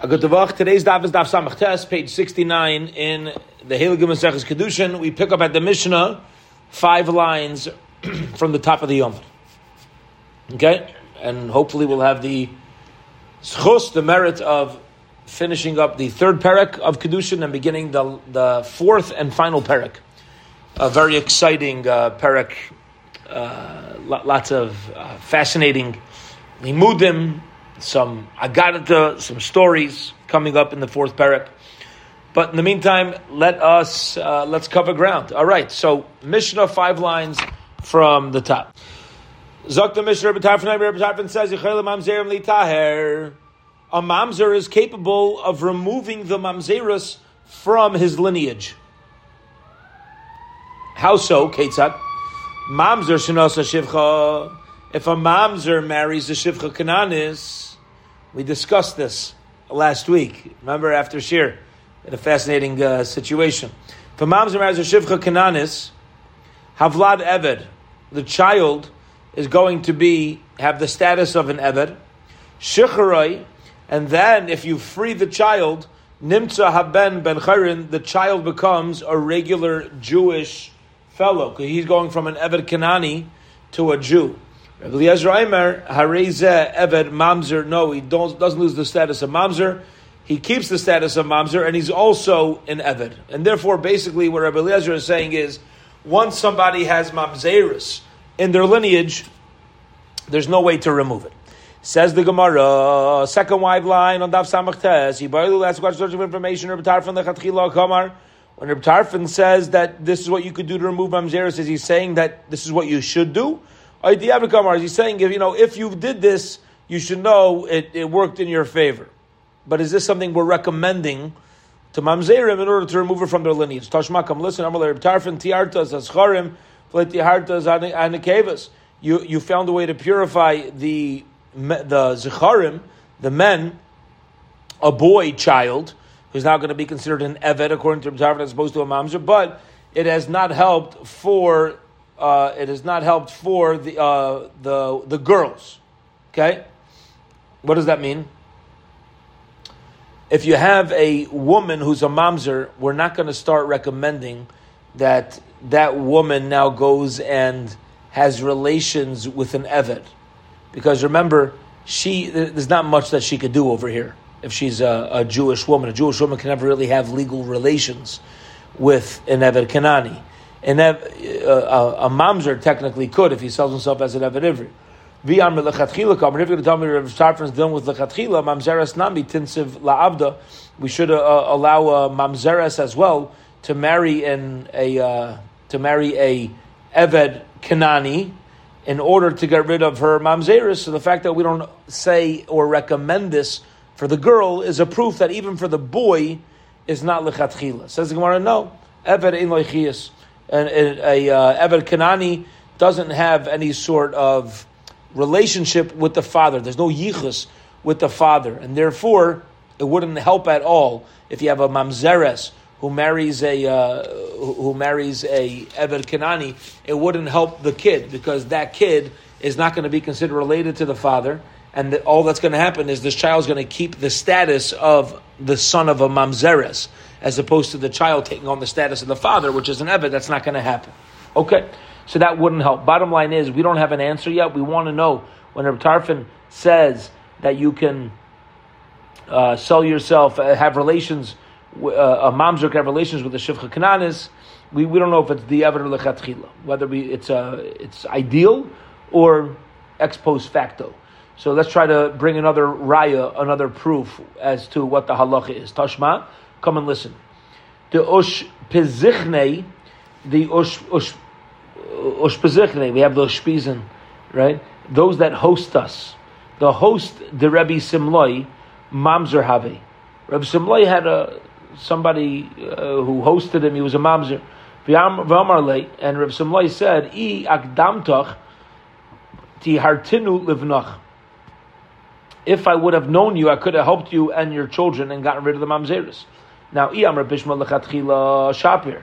Today's daf is daf Samach page 69 in the Heilige Maseches Kedushin. We pick up at the Mishnah, five lines from the top of the Yom. Okay? And hopefully we'll have the schus, the merit of finishing up the third parak of Kedushin and beginning the, the fourth and final parak. A very exciting uh, parak, uh, lots of uh, fascinating limudim, some agadata, some stories coming up in the fourth parak. But in the meantime, let us uh, let's cover ground. All right, so Mishnah five lines from the top. Zok the Mishnah Rebbe Tarfon Rebbe Tarfon says mamzerim litaher. A mamzer is capable of removing the mamzerus from his lineage. How so, Ketzat? Mamzer shenosa shivcha. If a mamzer marries a shivcha kananis, we discussed this last week. Remember after Shir, in a fascinating uh, situation. For Mamzer a Shivcha Kananis, Havlad Eved, the child is going to be have the status of an Eved. Shicharoi, and then if you free the child, Nimtza Haben Ben Chayrin, the child becomes a regular Jewish fellow. He's going from an Eved Kanani to a Jew. Eliezer Aimer, Hareze Eved Mamzer, no, he doesn't lose the status of Mamzer. He keeps the status of Mamzer, and he's also an Eved. And therefore, basically, what Rabbi Eliezer is saying is, once somebody has Mamzerus in their lineage, there's no way to remove it. Says the Gemara, second wide line on Daf Samach Tes, Yibaylu asked a search of information, Rabbi Tarfon Lechatchila Kamar. When Rabbi Tarfon says that this is what you could do to remove Mamzerus, is he saying that this is what you should do? He's saying, if you know, if you did this, you should know it, it worked in your favor. But is this something we're recommending to mamzerim in order to remove it from their lineage? Tashmakam, listen, Amalei Tarfon tiartas ascharim tiartas anekevas. You you found a way to purify the the zecharim, the men, a boy child who's now going to be considered an evet according to Tarfon as opposed to a mamzer, but it has not helped for uh, it has not helped for the uh, the the girls. Okay, what does that mean? If you have a woman who's a mamzer, we're not going to start recommending that that woman now goes and has relations with an eved, because remember, she there's not much that she could do over here if she's a, a Jewish woman. A Jewish woman can never really have legal relations with an eved Kanani. And uh, a, a mamzer technically could if he sells himself as an Eved Ivri. V'yam lechatchila kam. If you're going to tell me Rav Tarfon's dealing with lechatchila, mamzeres nami tinsiv la'abda, we should uh, allow uh, mamzeres as well to marry an, a uh, to marry a Eved Kanani in order to get rid of her mamzeres. So the fact that we don't say or recommend this for the girl is a proof that even for the boy is not lechatchila. Says the Gemara, no. Eved in loichias and a, uh, Kanani doesn't have any sort of relationship with the father. There's no yichus with the father, and therefore it wouldn't help at all if you have a mamzeres who marries a uh, who marries a Eved Kanani. It wouldn't help the kid because that kid is not going to be considered related to the father, and all that's going to happen is this child's going to keep the status of the son of a mamzeres as opposed to the child taking on the status of the father, which is an Eved, that's not going to happen. Okay, so that wouldn't help. Bottom line is, we don't have an answer yet. We want to know when Reb Tarfon says that you can uh, sell yourself, uh, have relations, uh, a mamzer can have relations with the Shivcha Kananis. We, we don't know if it's the Eved or Lechatchila, whether we, it's, uh, it's ideal or ex post facto. So let's try to bring another raya, another proof as to what the halacha is. Tashma, Come and listen. The Ush Pezichne, the Pezichne, we have the Ushpizen, right? Those that host us. The host, the Rebbe Simloi, Mamzer Have. Rebbe Simloi had a somebody uh, who hosted him. He was a Mamzer. And Rebbe Simloi said, "I akdamtach ti hartinu livnach." If I would have known you, I could have helped you and your children and gotten rid of the mamzeris. Now, I shapir.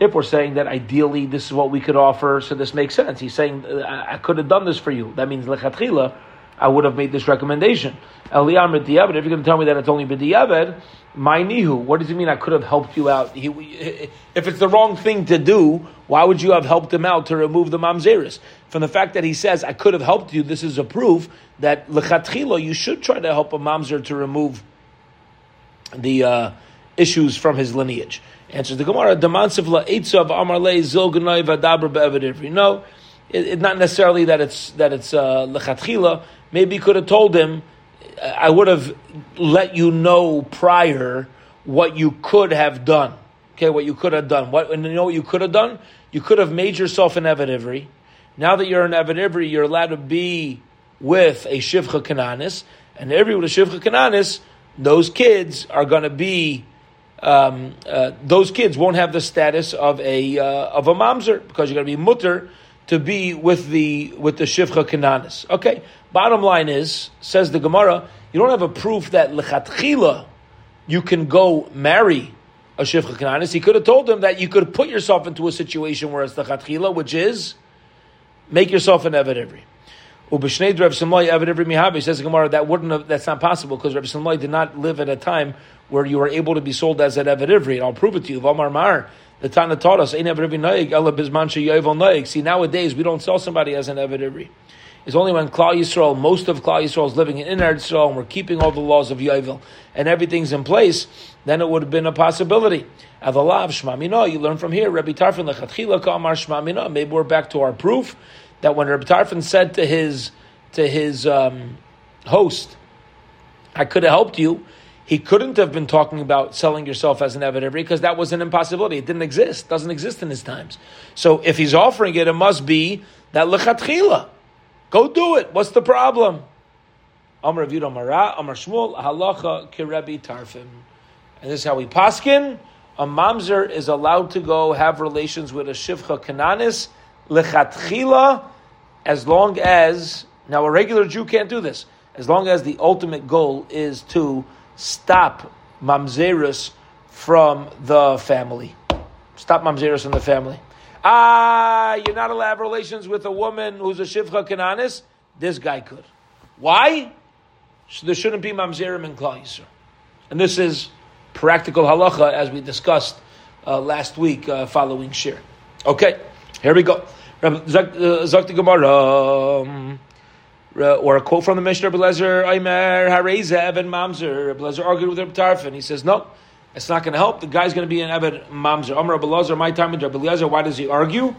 If we're saying that ideally this is what we could offer, so this makes sense. He's saying I could have done this for you. That means lechatchila, I would have made this recommendation. Eliyam if you're going to tell me that it's only b'diavad, my nihu. What does it mean? I could have helped you out. He, if it's the wrong thing to do, why would you have helped him out to remove the mamzeris? From the fact that he says I could have helped you, this is a proof that lechatchila you should try to help a mamzer to remove the uh, issues from his lineage. Answers the Gemara: Demansiv la'etzav amar le zilganay v'adaber be'evid No, it's not necessarily that it's that it's uh, lechatchila. Maybe he could have told him I would have let you know prior what you could have done. Okay, what you could have done. What and you know what you could have done? You could have made yourself an Evid Now that you're an Evid you're allowed to be with a Shivcha Kananis, and every with a Shivcha Kananis, those kids are going to be. Um, uh, those kids won't have the status of a uh, of a mamzer because you're going to be mutter to be with the with the shivcha kananis. Okay. Bottom line is, says the Gemara, you don't have a proof that lechatchila you can go marry a shivcha kananis. He could have told them that you could put yourself into a situation where it's lechatchila, which is make yourself an eved ivri. Ubishnei Rav Simlai eved ivri mihabi says Gemara that wouldn't have, that's not possible because Rav Simlai did not live at a time where you were able to be sold as an eved ivri. And I'll prove it to you. Vamar Mar. The Tana taught us, See, nowadays we don't sell somebody as an Evid Ivri. It's only when Klal Yisrael, most of Klal Yisrael is living in Inner Yisrael, and we're keeping all the laws of Yovel, and everything's in place, then it would have been a possibility. Avalav Shmamino, you learn from here, Rabbi Tarfon Lechatchila Kamar Shmamino. Maybe we're back to our proof that when Rabbi Tarfon said to his to his um, host, I could have helped you, he couldn't have been talking about selling yourself as an Eved because that was an impossibility. It didn't exist. Doesn't exist in his times. So if he's offering it, it must be that lechatchila. Go do it. What's the problem? Amar Rav Amara, Amar Shmuel, Halacha Kirebi Tarfon. And this is how we paskin. A mamzer is allowed to go have relations with a shivcha kananis lechatchila, as long as now a regular Jew can't do this. As long as the ultimate goal is to stop mamzerus from the family. Stop mamzerus from the family. Ah, you're not allowed to have relations with a woman who's a shivcha kananis. This guy could. Why? So there shouldn't be mamzerim in Klal. And this is practical halacha as we discussed uh, last week uh, following shir. Okay, here we go. Zakti Gemara. Um, uh, or a quote from the Mishnah, Belezer, Aimer, Hareza, Evan Mamzer. Belezer argued with Reb Tarfon. He says, no, it's not going to help. The guy's going to be an Evan Mamzer. Amr Belezer, my time with Belezer, why does he argue?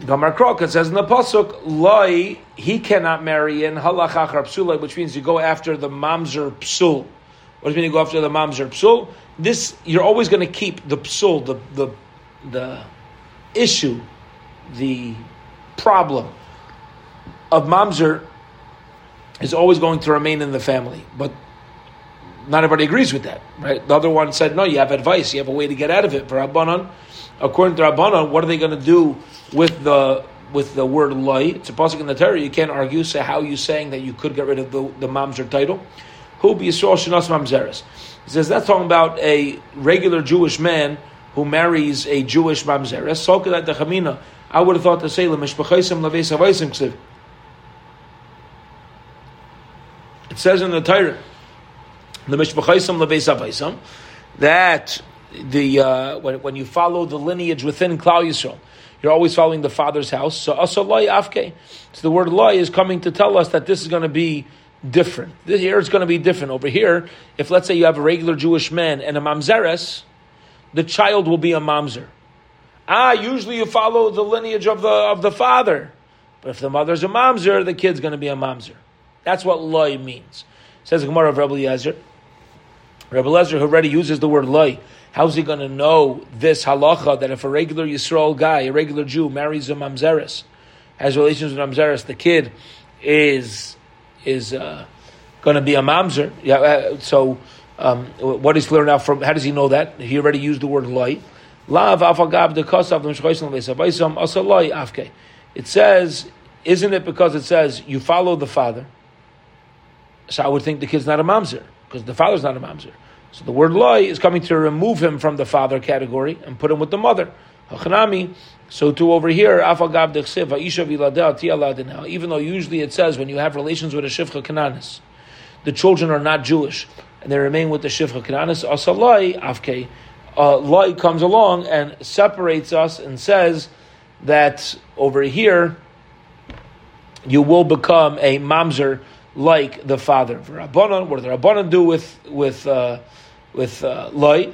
Gamar Krok, it says in the Pasuk, Loi, he cannot marry in Halachach Psulai, which means you go after the Mamzer Psul. What does it mean you go after the Mamzer Psul? This, you're always going to keep the Psul, the, the, the issue, the problem of mamzer is always going to remain in the family, but not everybody agrees with that, right? The other one said, no, you have advice, you have a way to get out of it. For Rabbanon, according to Rabbanon, what are they going to do with the with the word loy? It's a pasuk in the Torah. You can't argue. So how are you saying that you could get rid of the, the mamzer title? Who be Yisrael shenas mamzeres? He says that's talking about a regular Jewish man who marries a Jewish mamzeres. So, I would have thought to say It says in the Torah, the Mishpachaisam Lebeis that the uh, when, when you follow the lineage within Klal Yisrael, you're always following the father's house. So asalai afke. So the word loy is coming to tell us that this is going to be different. This here is going to be different. Over here, if let's say you have a regular Jewish man and a mamzeres, the child will be a mamzer. Ah, usually you follow the lineage of the of the father, but if the mother's a mamzer, the kid's going to be a mamzer. That's what loy means. Says the Gemara of Rebbe Eliezer. Rebbe who already uses the word loy. How's he going to know this halacha that if a regular Yisrael guy, a regular Jew, marries a mamzeres, has relations with mamzeres, the kid is is uh, going to be a mamzer? Yeah. Uh, so, um, what is clear now from? How does he know that? He already used the word loy. Afagab kosav It says, isn't it because it says you follow the father? So I would think the kid's not a mamzer because the father's not a mamzer. So the word loy is coming to remove him from the father category and put him with the mother. So too over here. Even though usually it says when you have relations with a Shifcha Kananis, the children are not Jewish and they remain with the Shifcha Kananis, Asalai Afke. Lai comes along and separates us and says that over here you will become a mamzer like the father. Rabbanon, what do the Rabbanon do with with uh, with uh, Lai?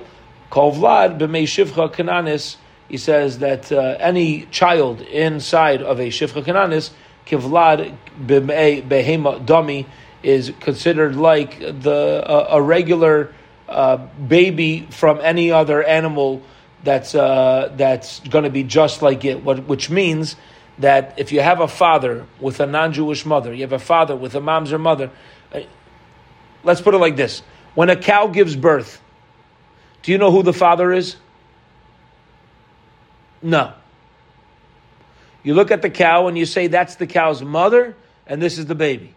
Kol Vlad b'mei Shifcha Kananis he says that uh, any child inside of a shifcha kananis, kivlad behema dummy, is considered like the uh, a regular uh, baby from any other animal that's uh, that's going to be just like it. What, which means that if you have a father with a non-Jewish mother, you have a father with a mom's or mother. Uh, let's put it like this: when a cow gives birth, do you know who the father is? No. You look at the cow and you say that's the cow's mother and this is the baby.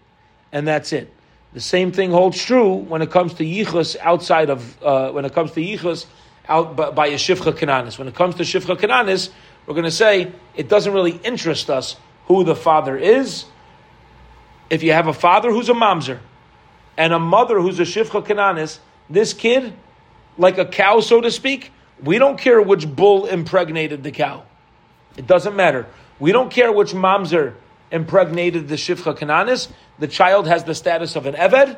And that's it. The same thing holds true when it comes to yichus outside of, uh, when it comes to yichus out by, by a shifcha kananis. When it comes to shifcha kananis, we're going to say it doesn't really interest us who the father is. If you have a father who's a mamzer and a mother who's a shifcha kananis, this kid, like a cow, so to speak, we don't care which bull impregnated the cow. It doesn't matter. We don't care which mamzer impregnated the shifcha kananis. The child has the status of an eved.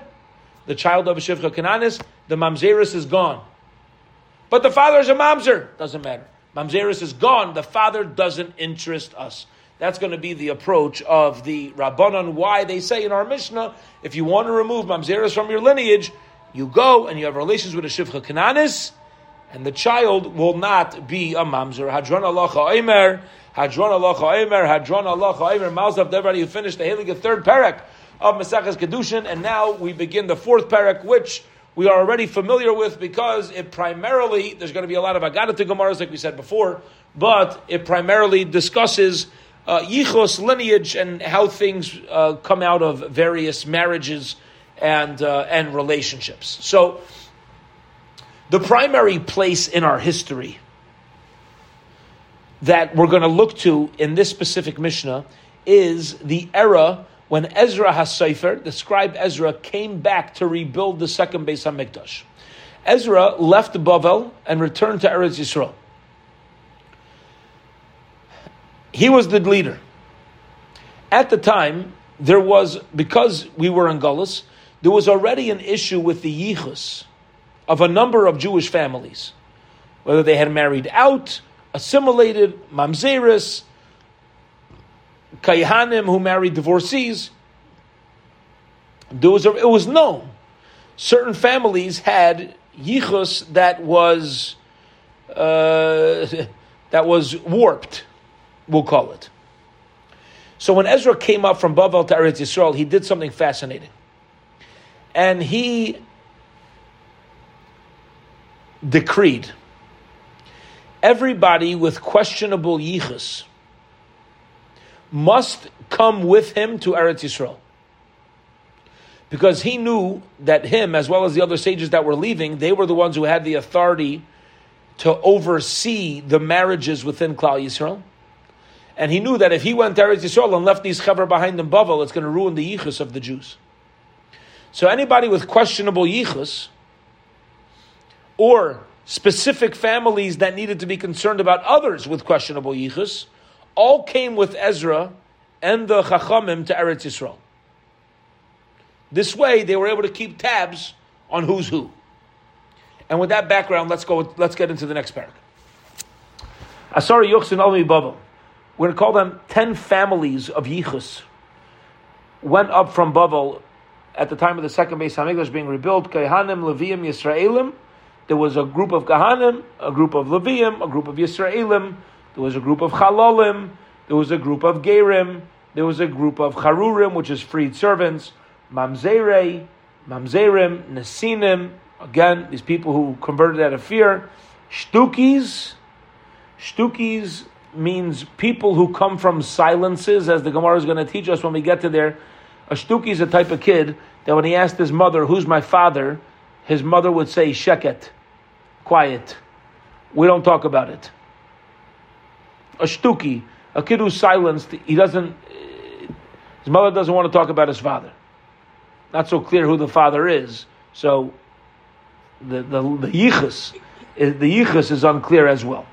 The child of a shifcha kananis, the mamzeris is gone. But the father is a mamzer. Doesn't matter. Mamzeris is gone. The father doesn't interest us. That's going to be the approach of the Rabbanon. Why they say in our Mishnah, if you want to remove mamzeris from your lineage, you go and you have relations with a shifcha kananis and the child will not be a mamzer. Hadron Allah Omer, Hadron Allah Omer, Hadron Allah Omer. Malzav, everybody who finished the Heilige third parak of Maseches Kedushin, and now we begin the fourth parak, which we are already familiar with because it primarily, there's going to be a lot of Agadah to Gemaras, like we said before, but it primarily discusses uh, yichos, lineage, and how things uh, come out of various marriages and, uh, and relationships. So, the primary place in our history that we're going to look to in this specific Mishnah is the era when Ezra HaSefer, the scribe Ezra, came back to rebuild the second Beis HaMikdash. Ezra left Bavel and returned to Eretz Yisrael. He was the leader. At the time, there was, because we were in Gullus, there was already an issue with the Yichus, of a number of Jewish families, whether they had married out, assimilated, mamzeris, kayhanim who married divorcees. There was a, it was known. Certain families had yichus that was uh, that was warped, we'll call it. So when Ezra came up from Bavel to Eretz Yisrael, he did something fascinating, and he decreed everybody with questionable yichus must come with him to Eretz Yisrael. Because he knew that him, as well as the other sages that were leaving, they were the ones who had the authority to oversee the marriages within Klal Yisrael. And he knew that if he went to Eretz Yisrael and left these chaver behind in Bavel, it's going to ruin the yichus of the Jews. So anybody with questionable yichus or specific families that needed to be concerned about others with questionable yichus, all came with Ezra and the Chachamim to Eretz Yisrael. This way, they were able to keep tabs on who's who. And with that background, let's go. Let's get into the next parak. Asari Yuchsin Almi Baba. We're going to call them ten families of yichus. Went up from Bavel at the time of the second Beis Hamikdash being rebuilt. Kehanim, Leviim, Yisraelim, there was a group of Kahanim, a group of Levium, a group of Yisraelim, there was a group of Chalolim, there was a group of Gerim, there was a group of Charurim, which is freed servants, Mamzere, Mamzerim, Nesinim, again, these people who converted out of fear, Shtukis, Shtukis means people who come from silences, as the Gemara is going to teach us when we get to there. A Shtuki is a type of kid that when he asked his mother, Who's my father? His mother would say, Sheket, quiet. We don't talk about it. a shtuki, a kid who's silenced, he doesn't, his mother doesn't want to talk about his father. Not so clear who the father is. So the, the, the yichus, the yichus is unclear as well.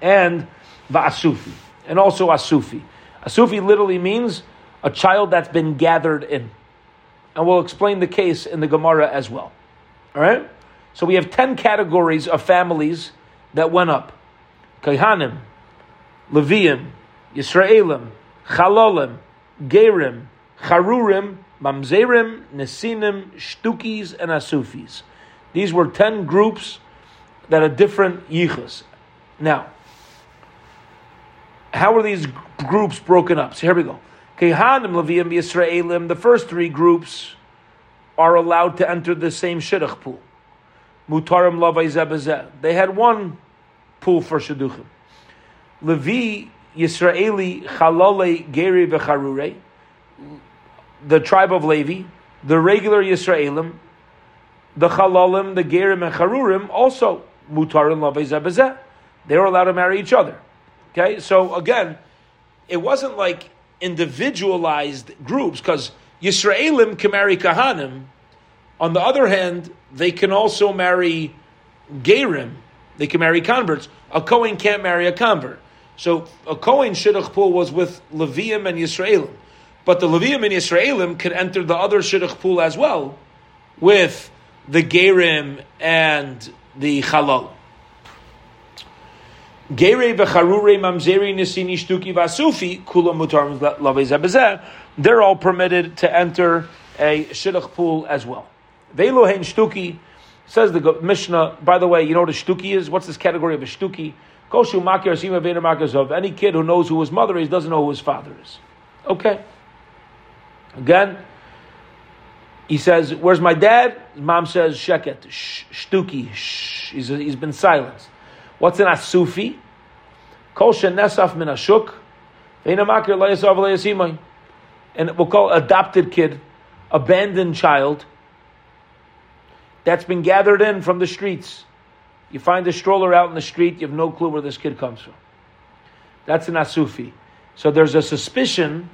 And va'asufi, and also asufi. Asufi literally means a child that's been gathered in. And we'll explain the case in the Gemara as well. All right? So we have 10 categories of families that went up. Kaihanim, Levium, Yisraelim, Chalolim, Gerim, Charurim, Mamzerim, Nesinim, Shtukis, and Asufis. These were 10 groups that are different yichus. Now, how are these groups broken up? So here we go. Kehanim, Levium, Yisraelim, the first three groups are allowed to enter the same shidduch pool. Mutarim, Lavai, Zebazeh. They had one pool for shidduchim. Levi, Yisraeli, Chalole, Geri, Vecharure, the tribe of Levi, the regular Yisraelim, the Chalalim, the Gerim, and Charurim, also Mutarim, Lavai, Zebazeh. They were allowed to marry each other. Okay, so again, it wasn't like individualized groups because Yisraelim can marry Kahanim. On the other hand, they can also marry Gerim. They can marry converts. A Kohen can't marry a convert. So a Kohen Shidduch pool was with Levium and Yisraelim. But the Levium and Yisraelim could enter the other Shidduch pool as well with the Gerim and the Chalal. They're all permitted to enter a shidduch pool as well. Ve'lo shtuki says the Mishnah. By the way, you know what a shtuki is? What's this category of a shtuki? Koshu makir sima makazov. Any kid who knows who his mother is doesn't know who his father is. Okay. Again, he says, "Where's my dad?" Mom says, "Sheket, shtuki." He's been silenced. What's an asufi? Kol nesaf min ashuk. And we'll call adopted kid, abandoned child, that's been gathered in from the streets. You find a stroller out in the street, you have no clue where this kid comes from. That's an asufi. So there's a suspicion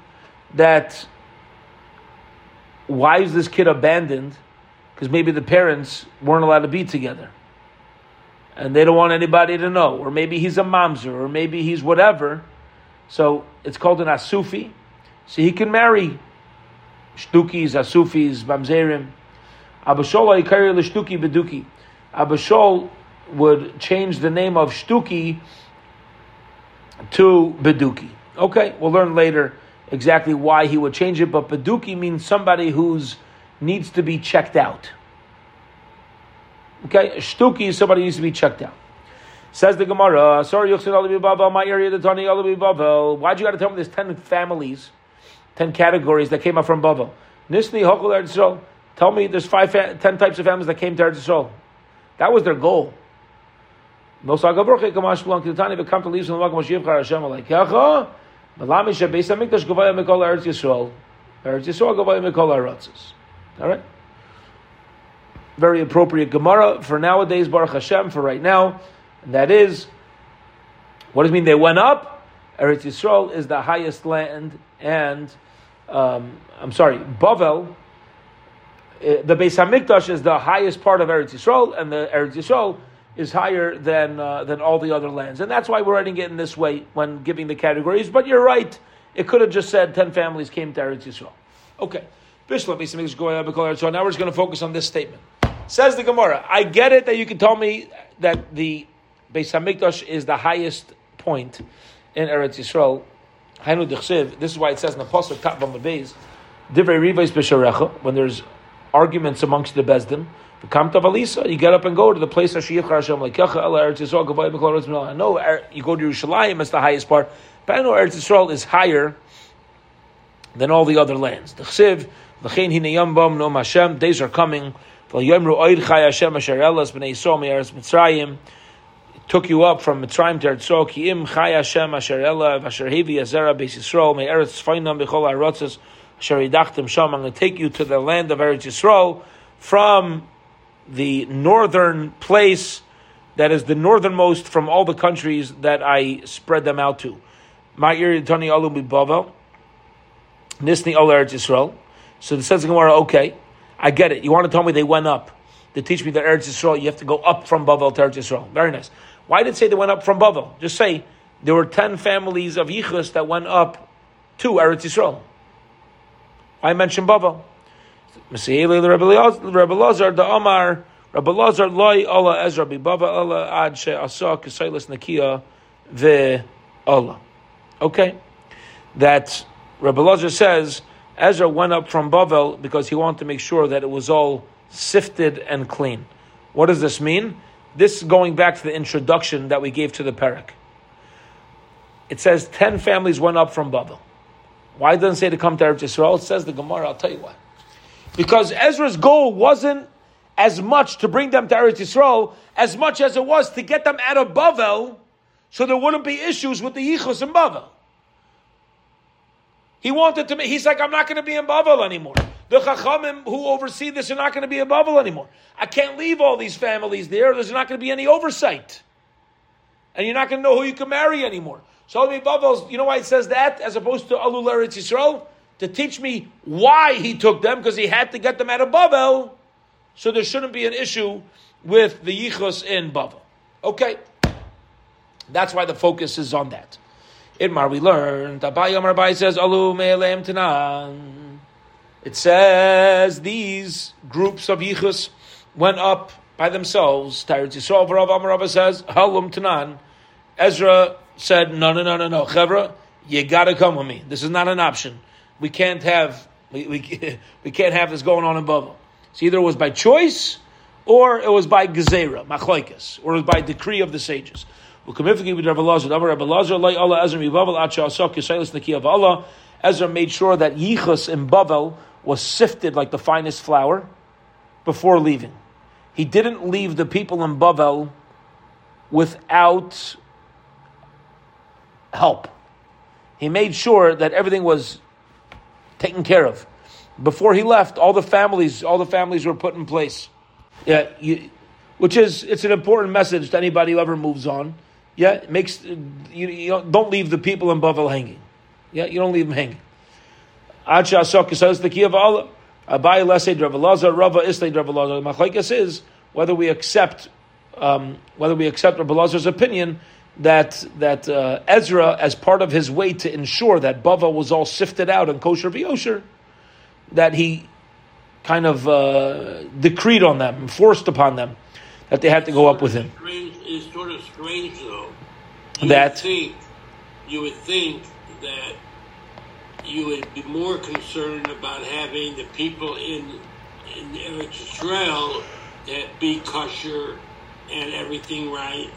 that why is this kid abandoned? Because maybe the parents weren't allowed to be together and they don't want anybody to know, or maybe he's a mamzer, or maybe he's whatever. So it's called an asufi. So he can marry shtukis, asufis, mamzerim. Abashol aikari l'shtuki beduki. Abashol would change the name of shtuki to beduki. Okay, we'll learn later exactly why he would change it, but beduki means somebody who's needs to be checked out. Okay, shtuki is somebody needs to be checked out. Says the Gemara, sorry, Yochsin alavibavel. my area, the Tani Bavel. Why'd you got to tell me there's 10 families, 10 categories that came up from Bavel? Nisni Hokul Eretz. Tell me there's five, 10 types of families that came to Eretz. That was their goal. No sagavorche kamash blank the tani become to leave from the shiv char Hashem like yacha. Malami shebeis hamikdash gavaya mikol Eretz Yisrael. Eretz Yisrael gavaya mikol Eretzis. All right very appropriate Gemara for nowadays, Baruch Hashem, for right now. And that is, what does it mean they went up? Eretz Yisrael is the highest land, and um, I'm sorry, Bavel, eh, the Beis Hamikdash is the highest part of Eretz Yisrael, and the Eretz Yisrael is higher than uh, than all the other lands, and that's why we're writing it in this way when giving the categories. But you're right; it could have just said ten families came to Eretz Yisrael. Okay, Bishlam now we're just going to focus on this statement. Says the Gemara, I get it that you can tell me that the Beis Hamikdash is the highest point in Eretz Yisrael. This is why it says in the Pasuk, Top Beis, Divrei B'Sharecha, when there's arguments amongst the Valisa, you get up and go to the place of Shiyach Hashem like Yacha El I know er, you go to Yerushalayim, it's the highest part, but Eretz Yisrael is higher than all the other lands. The Chsiv, L'chein Hinayam Bam No Hashem, days are coming took you up from Mitzrayim to Eretz Ki im Chay Hashem Asher Ela Asher Hevi Azera Beis Yisrael Me Eretz Fainam Bechol Arotzes Asher Yidachtem Sham I'm going to take you to the land of Eretz Yisrael from the northern place that is the northernmost from all the countries that I spread them out to. Ma'ir Tani Alu Nisni Ol Eretz Yisrael. So the says Gemara, okay, I get it. You want to tell me they went up to teach me that Eretz Yisrael, you have to go up from Bavel to Eretz Yisrael. Very nice. Why did it say they went up from Bavel? Just say there were ten families of Yichus that went up to Eretz Yisrael. I mentioned Bavel. Rebbe Lazar, the Omar, Rebbe Lazar, loy Allah Ezra bi Allah ad she asa kesailas nakia ve Allah. Okay, that Rebbe Lazar says Ezra went up from Bavel because he wanted to make sure that it was all sifted and clean. What does this mean? This going back to the introduction that we gave to the parak. It says ten families went up from Bavel. Why doesn't it say to come to Eretz Yisrael? It says the Gemara. I'll tell you why. Because Ezra's goal wasn't as much to bring them to Eretz Yisrael as much as it was to get them out of Bavel, so there wouldn't be issues with the Yichus in Bavel. He wanted to. Be he's like, I'm not going to be in Bavel anymore. The Chachamim who oversee this are not going to be in Bavel anymore. I can't leave all these families there. There's not going to be any oversight, and you're not going to know who you can marry anymore. So Bavel, you know why it says that as opposed to Alul Eretz Yisrael? to teach me why he took them, because he had to get them out of Bavel, so there shouldn't be an issue with the Yichus in Bavel. Okay. That's why the focus is on that. In Mar we learned, Abai Amar Abai says, Alu Me'elem Tanan. It says these groups of Yichus went up by themselves. Tired Yisrael, Rav Amar says, Halum Tanan. Ezra said, no, no, no, no, no. Chevra, you gotta come with me. This is not an option we can't have we, we, we can't have this going on in Bavel. So either it was by choice or it was by gezerah, machloikas, or it was by decree of the sages. Ezra made sure that Yichus in Bavel was sifted like the finest flour before leaving. He didn't leave the people in Bavel without help. He made sure that everything was taken care of. Before he left, all the families, all the families were put in place. Yeah, you, which is it's an important message to anybody who ever moves on. Yeah, it makes you, you don't, don't leave the people in Bavel hanging. Yeah, you don't leave them hanging. Acha says the key of Allah. Abai lesay Dravalaza, Rava islay Dravalaza. Machlekes is whether we accept um, whether we accept Rabbalazar's opinion that that uh, Ezra, as part of his way to ensure that Bava was all sifted out and kosher v'yosher, that he kind of uh, decreed on them, forced upon them, that they had to go up with him. It's sort of strange, though. You that would think, you would think that you would be more concerned about having the people in in Eretz Israel that be kosher and everything right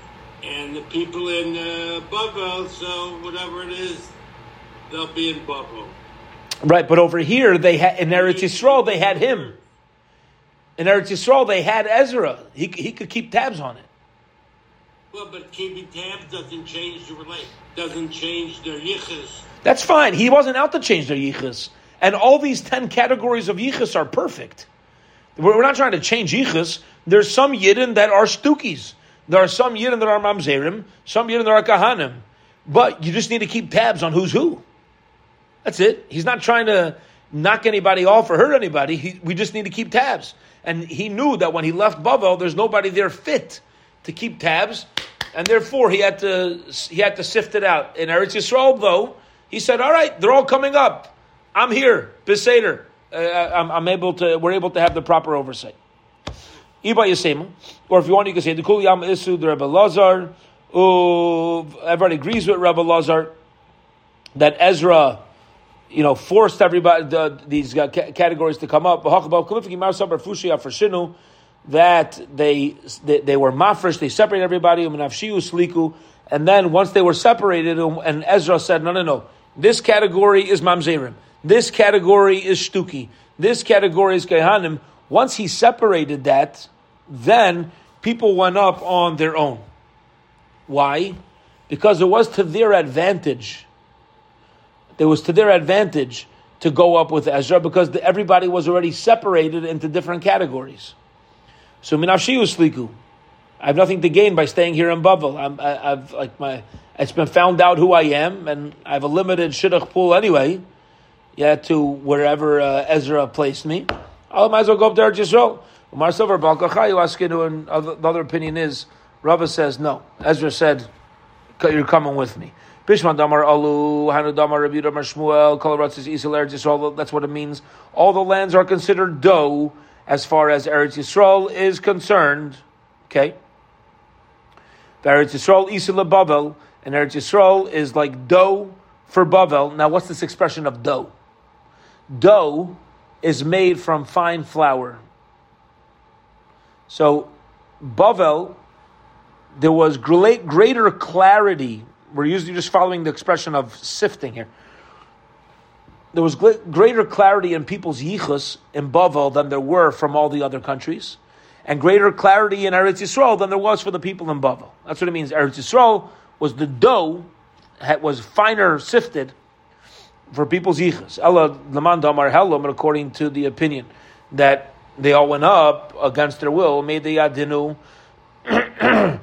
and the people in uh, Bavel, so whatever it is, they'll be in Bavel. Right, but over here they had in Eretz Yisrael they had him. In Eretz Yisrael they had Ezra. He he could keep tabs on it. Well, but keeping tabs doesn't change the relate. Doesn't change their yichus. That's fine. He wasn't out to change their yichus, and all these ten categories of yichus are perfect. We're not trying to change yichus. There's some yidden that are stukis. There are some Yidden that are Mamzerim, some Yidden that are Kahanim. But you just need to keep tabs on who's who. That's it. He's not trying to knock anybody off or hurt anybody. He, we just need to keep tabs. And he knew that when he left Bavel, there's nobody there fit to keep tabs, and therefore he had to he had to sift it out. In Eretz Yisrael, though, he said, "All right, they're all coming up. I'm here, Beseder. Uh, I'm, I'm able to. We're able to have the proper oversight." Iba or if you want, you can say the Kuliyam Isu, the Rebbe Lazar. Everybody agrees with Rebbe Lazar that Ezra, you know, forced everybody the, these uh, categories to come up. That they, they they were mafresh, they separated everybody. And then once they were separated, um, and Ezra said, "No, no, no. This category is mamzerim. This category is shtuki. This category is kehanim." Once he separated that, then people went up on their own. Why? Because it was to their advantage. It was to their advantage to go up with Ezra because everybody was already separated into different categories. So minavshiu sliku. I have nothing to gain by staying here in Bavel. I'm, I, I've like my, it's been found out who I am, and I have a limited shidduch pool anyway. Yeah, to wherever uh, Ezra placed me. I might as well go up there to Yisrael. Umar Silver Balkachayu asking, and the other opinion is, Rava says no. Ezra said, "You're coming with me." Bishman Damar Alu, Hanu Damar Rabbi Damar Shmuel, Kolaratzis Isel Eretz Yisrael. That's what it means. All the lands are considered dough as far as Eretz Yisrael is concerned. Okay. Eretz Yisrael Isel Bavel, and Eretz Yisrael is like dough for Bavel. Now, what's this expression of dough? Dough is made from fine flour. So, Bavel, there was greater clarity we're usually just following the expression of sifting here. There was greater clarity in people's yichus in Bavel than there were from all the other countries, and greater clarity in Eretz Yisrael than there was for the people in Bavel. That's what it means. Eretz Yisrael was the dough, was finer sifted for people's yichus. According to the opinion that they all went up against their will, made the Yadinu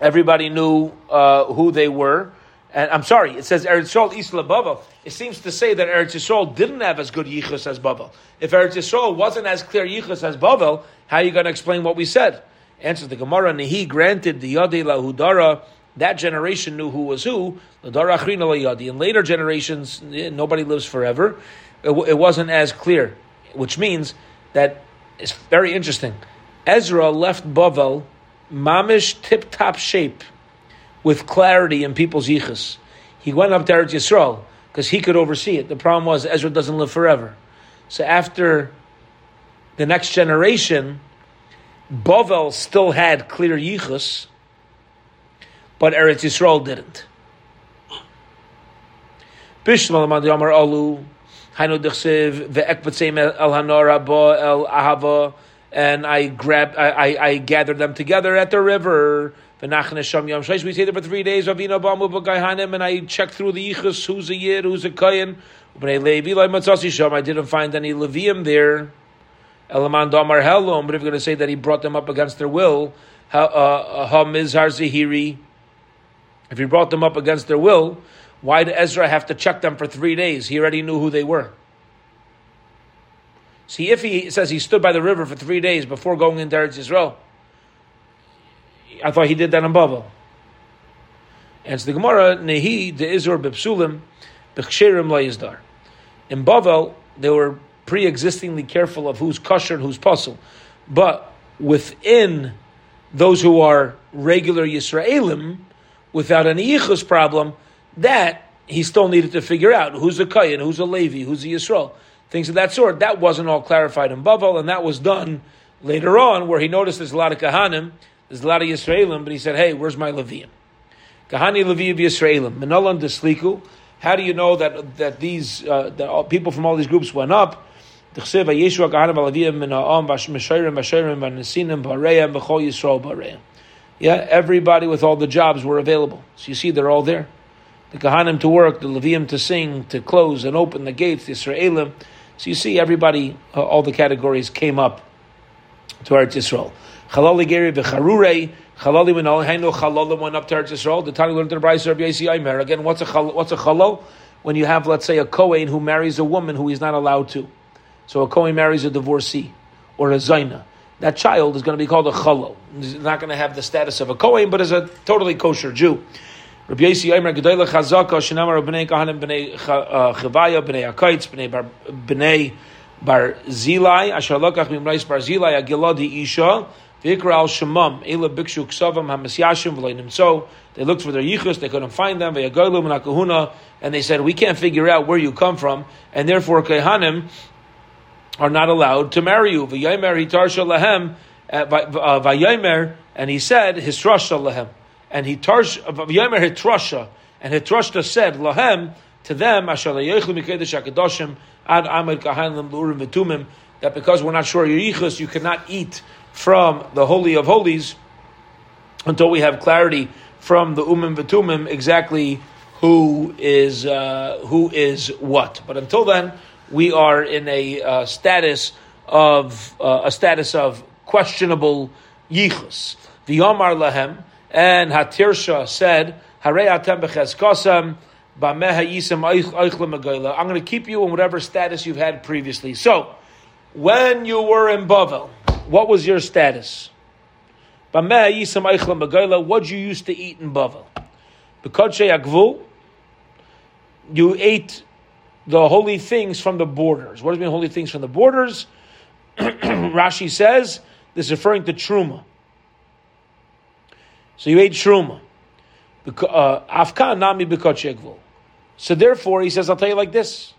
Everybody knew uh, who they were. And I'm sorry, it says Eretz Yisrael Isla Bavel. It seems to say that Eretz Yisrael didn't have as good yichus as Bavel. If Eretz Yisrael wasn't as clear yichus as Bavel, how are you going to explain what we said? Answers the Gemara, Nehi granted the Yadi Lahudara, that generation knew who was who, Ladara Achrina Yadi. In later generations, eh, nobody lives forever. It, it wasn't as clear, which means that it's very interesting. Ezra left Bavel mamish tip top shape with clarity in people's yichus. He went up to Eretz Yisrael because he could oversee it. The problem was Ezra doesn't live forever. So after the next generation, Bovel still had clear yichus, but Eretz Yisrael didn't. Bishmal Amar Alu, Hainu Dechsev, Ve'ek El Hanora Bo El Ahava, and I grabbed, I, I, I, gathered them together at the river. We stayed there for three days. And I checked through the yichus, who's a yid, who's a kayan. I didn't find any levium there. Elaman damar helom. But if you're going to say that he brought them up against their will, ha uh, mizhar zahiri. If he brought them up against their will, why did Ezra have to check them for three days? He already knew who they were. See, if he says he stood by the river for three days before going into Eretz Yisrael, I thought he did that in Bavel. And it's the Gemara, Nehi de Izor bepsulim b'chsherim layizdar. In Bavel, they were pre-existingly careful of who's kosher and who's puzzle. But within those who are regular Yisraelim, without any yichus problem, that he still needed to figure out who's a Kayan, who's a Levi, who's a Yisrael things of that sort. That wasn't all clarified in Bavel, and that was done later on, where he noticed there's a lot of Kahanim, there's a lot of Yisraelim, but he said, hey, where's my Levium? Kahani Levi Yisraelim, Menolan Desliku. How do you know that that these uh, that all, people from all these groups went up? Yeah, everybody with all the jobs were available. So you see, they're all there. The Kahanim to work, the Levium to sing, to close and open the gates, the Israelim. So you see, everybody, uh, all the categories came up to Eretz Yisrael. Chalali Geri v'charurei, Chalali when Hainu Chalalim went up to Eretz Yisrael. The Tani learned the Brayis Rabbi Yossi Aimer. Again, what's a chal, what's a Chalal? When you have, let's say, a Kohen who marries a woman who he's not allowed to. So a Kohen marries a divorcee or a Zaina. That child is going to be called a Chalal. He's not going to have the status of a Kohen, but is a totally kosher Jew. Rabbi Yossi Aimer Gedoyle Chazaka Shinamar Bnei Kahanim Bnei uh, Chavaya Bnei Akaitz Bnei Bar Bnei Bar Zilai Asher Lokach Mimrais Bar Zilai Agiladi Isha Vikra Al Shemam Ela Bikshu Ksavam Hamasyashim V'Leinim So they looked for their yichus, they couldn't find them. Ve'agoylum Nakahuna, and they said, "We can't figure out where you come from, and therefore Kehanim are not allowed to marry you." V'Yomer Hitarsha Lahem uh, and he said, Hisrasha Lahem and he tarsh Yomer Hitrasha, and Hitrasha said Lahem to them that because we're not sure your yichus, you cannot eat from the holy of holies until we have clarity from the umim vitumim exactly who is uh, who is what. But until then, we are in a uh, status of uh, a status of questionable yichus. The V'yomar lahem, and Hatirsha said. I'm going to keep you in whatever status you've had previously. So, when you were in Bavel, what was your status? What you used to eat in Bavel? Agvul, you ate the holy things from the borders. What does mean holy things from the borders? Rashi says this is referring to truma. So you ate truma. Uh, So therefore, he says, I'll tell you like this.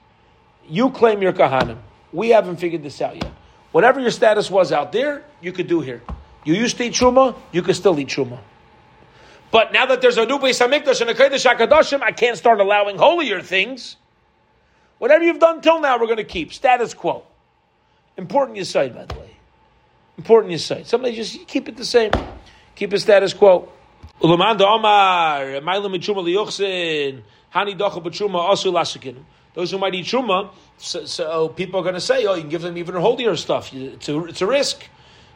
You claim you're kahanim. We haven't figured this out yet. Whatever your status was out there, you could do here. You used to eat truma, you could still eat truma. But now that there's a new Beis Hamikdash and a Kodesh HaKadoshim, I can't start allowing holier things. Whatever you've done till now, we're going to keep. Status quo. Important you say, by the way. Important you say. Somebody just keep it the same. Keep it status quo. Omar, Those who might eat truma, so, so people are going to say, "Oh, you can give them even holier stuff. It's a, it's a risk."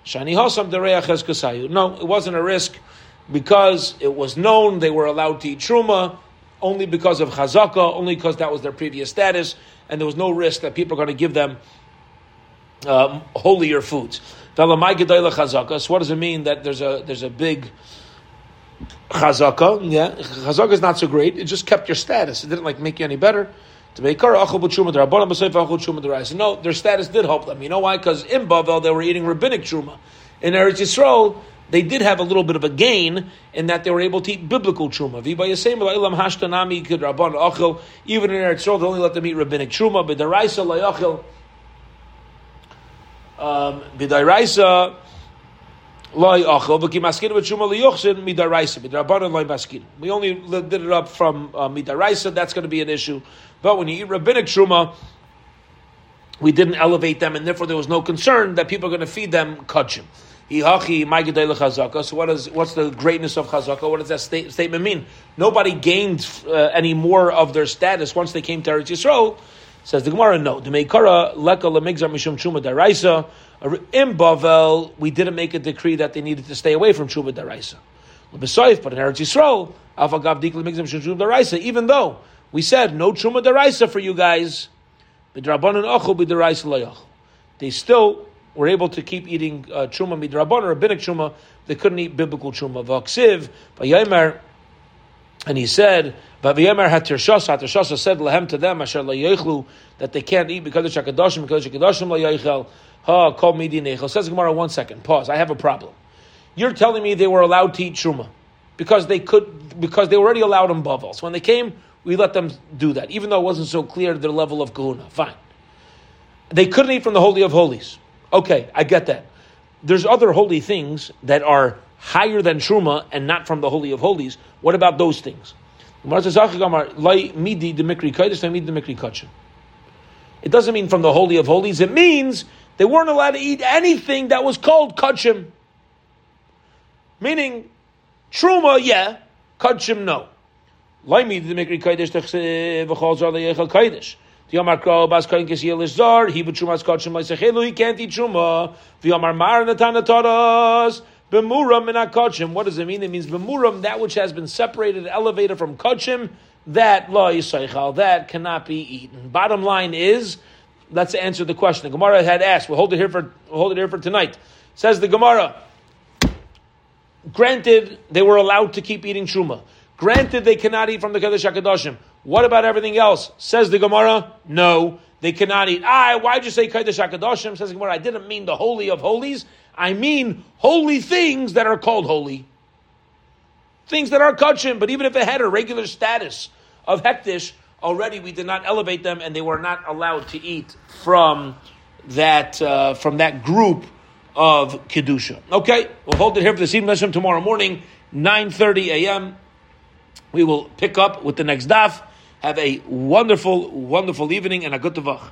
Shani No, it wasn't a risk because it was known they were allowed to eat truma only because of chazaka, only because that was their previous status, and there was no risk that people are going to give them um, holier foods. So what does it mean that there's a there's a big chazaka? Yeah, chazaka is not so great. It just kept your status. It didn't like make you any better. No, their status did help them. You know why? Because in Bavel they were eating rabbinic truma. In Eretz Yisrael, they did have a little bit of a gain in that they were able to eat biblical truma. Even in Eretz Yisrael, they only let them eat rabbinic truma. Um, loy achel v'kimaskin v'truma liyochsin midaraisa b'darabanan loy maskin. We only did it up from uh, midaraisa. That's going to be an issue. But when you eat rabbinic truma, we didn't elevate them, and therefore there was no concern that people are going to feed them kachim. So what is what's the greatness of chazaka? What does that state, statement mean? Nobody gained uh, any more of their status once they came to Eretz Yisrael. Says the Gemara, no. The Meikara leka lemigzar mishum chuma daraisa. In Bavel, we didn't make a decree that they needed to stay away from chuma daraisa. But in Eretz Yisrael, chuma daraisa. Even though we said no chuma daraisa for you guys, they still were able to keep eating uh, truma midrabon or rabbinic truma. They couldn't eat biblical truma. Vaksiv, and he said. Tirshasa said lehem to them, that they can't eat because of Shakadoshim, because of Shakadoshim layichel. Call midi nechel. Says Gemara, one second, pause. I have a problem. You're telling me they were allowed to eat truma because they could, because they were already allowed in Bavel. So when they came, we let them do that, even though it wasn't so clear their level of kahuna. Fine. They couldn't eat from the Holy of Holies. Okay, I get that. There's other holy things that are higher than Truma and not from the Holy of Holies. What about those things? It doesn't mean from the Holy of Holies. It means they weren't allowed to eat anything that was called kachim. Meaning, Truma, yeah, kachim, no. The Yomar Kro Bas Kohen Kisiyel is Zar, he b'trumas kachim leisechelu, he can't eat truma. The Yomar Mar Natana Taras, Bemuram min kachim. What does it mean? It means Bemuram, that which has been separated, elevated from kachim, that lo yisaychal, that cannot be eaten. Bottom line is, let's answer the question. The Gemara had asked. We'll hold it here for we'll hold it here for tonight. Says the Gemara. Granted, they were allowed to keep eating truma. Granted, they cannot eat from the Kodesh HaKadoshim. What about everything else? Says the Gemara, no, they cannot eat. I, why'd you say Kodesh HaKadoshim? Says the Gemara, I didn't mean the holy of holies. I mean holy things that are called holy. Things that are kachim, but even if it had a regular status of hektish, already we did not elevate them and they were not allowed to eat from that, uh, from that group of kedusha. Okay, we'll hold it here for the evening tomorrow morning, 9.30 a.m. We will pick up with the next daf. Have a wonderful, wonderful evening and a good tavach.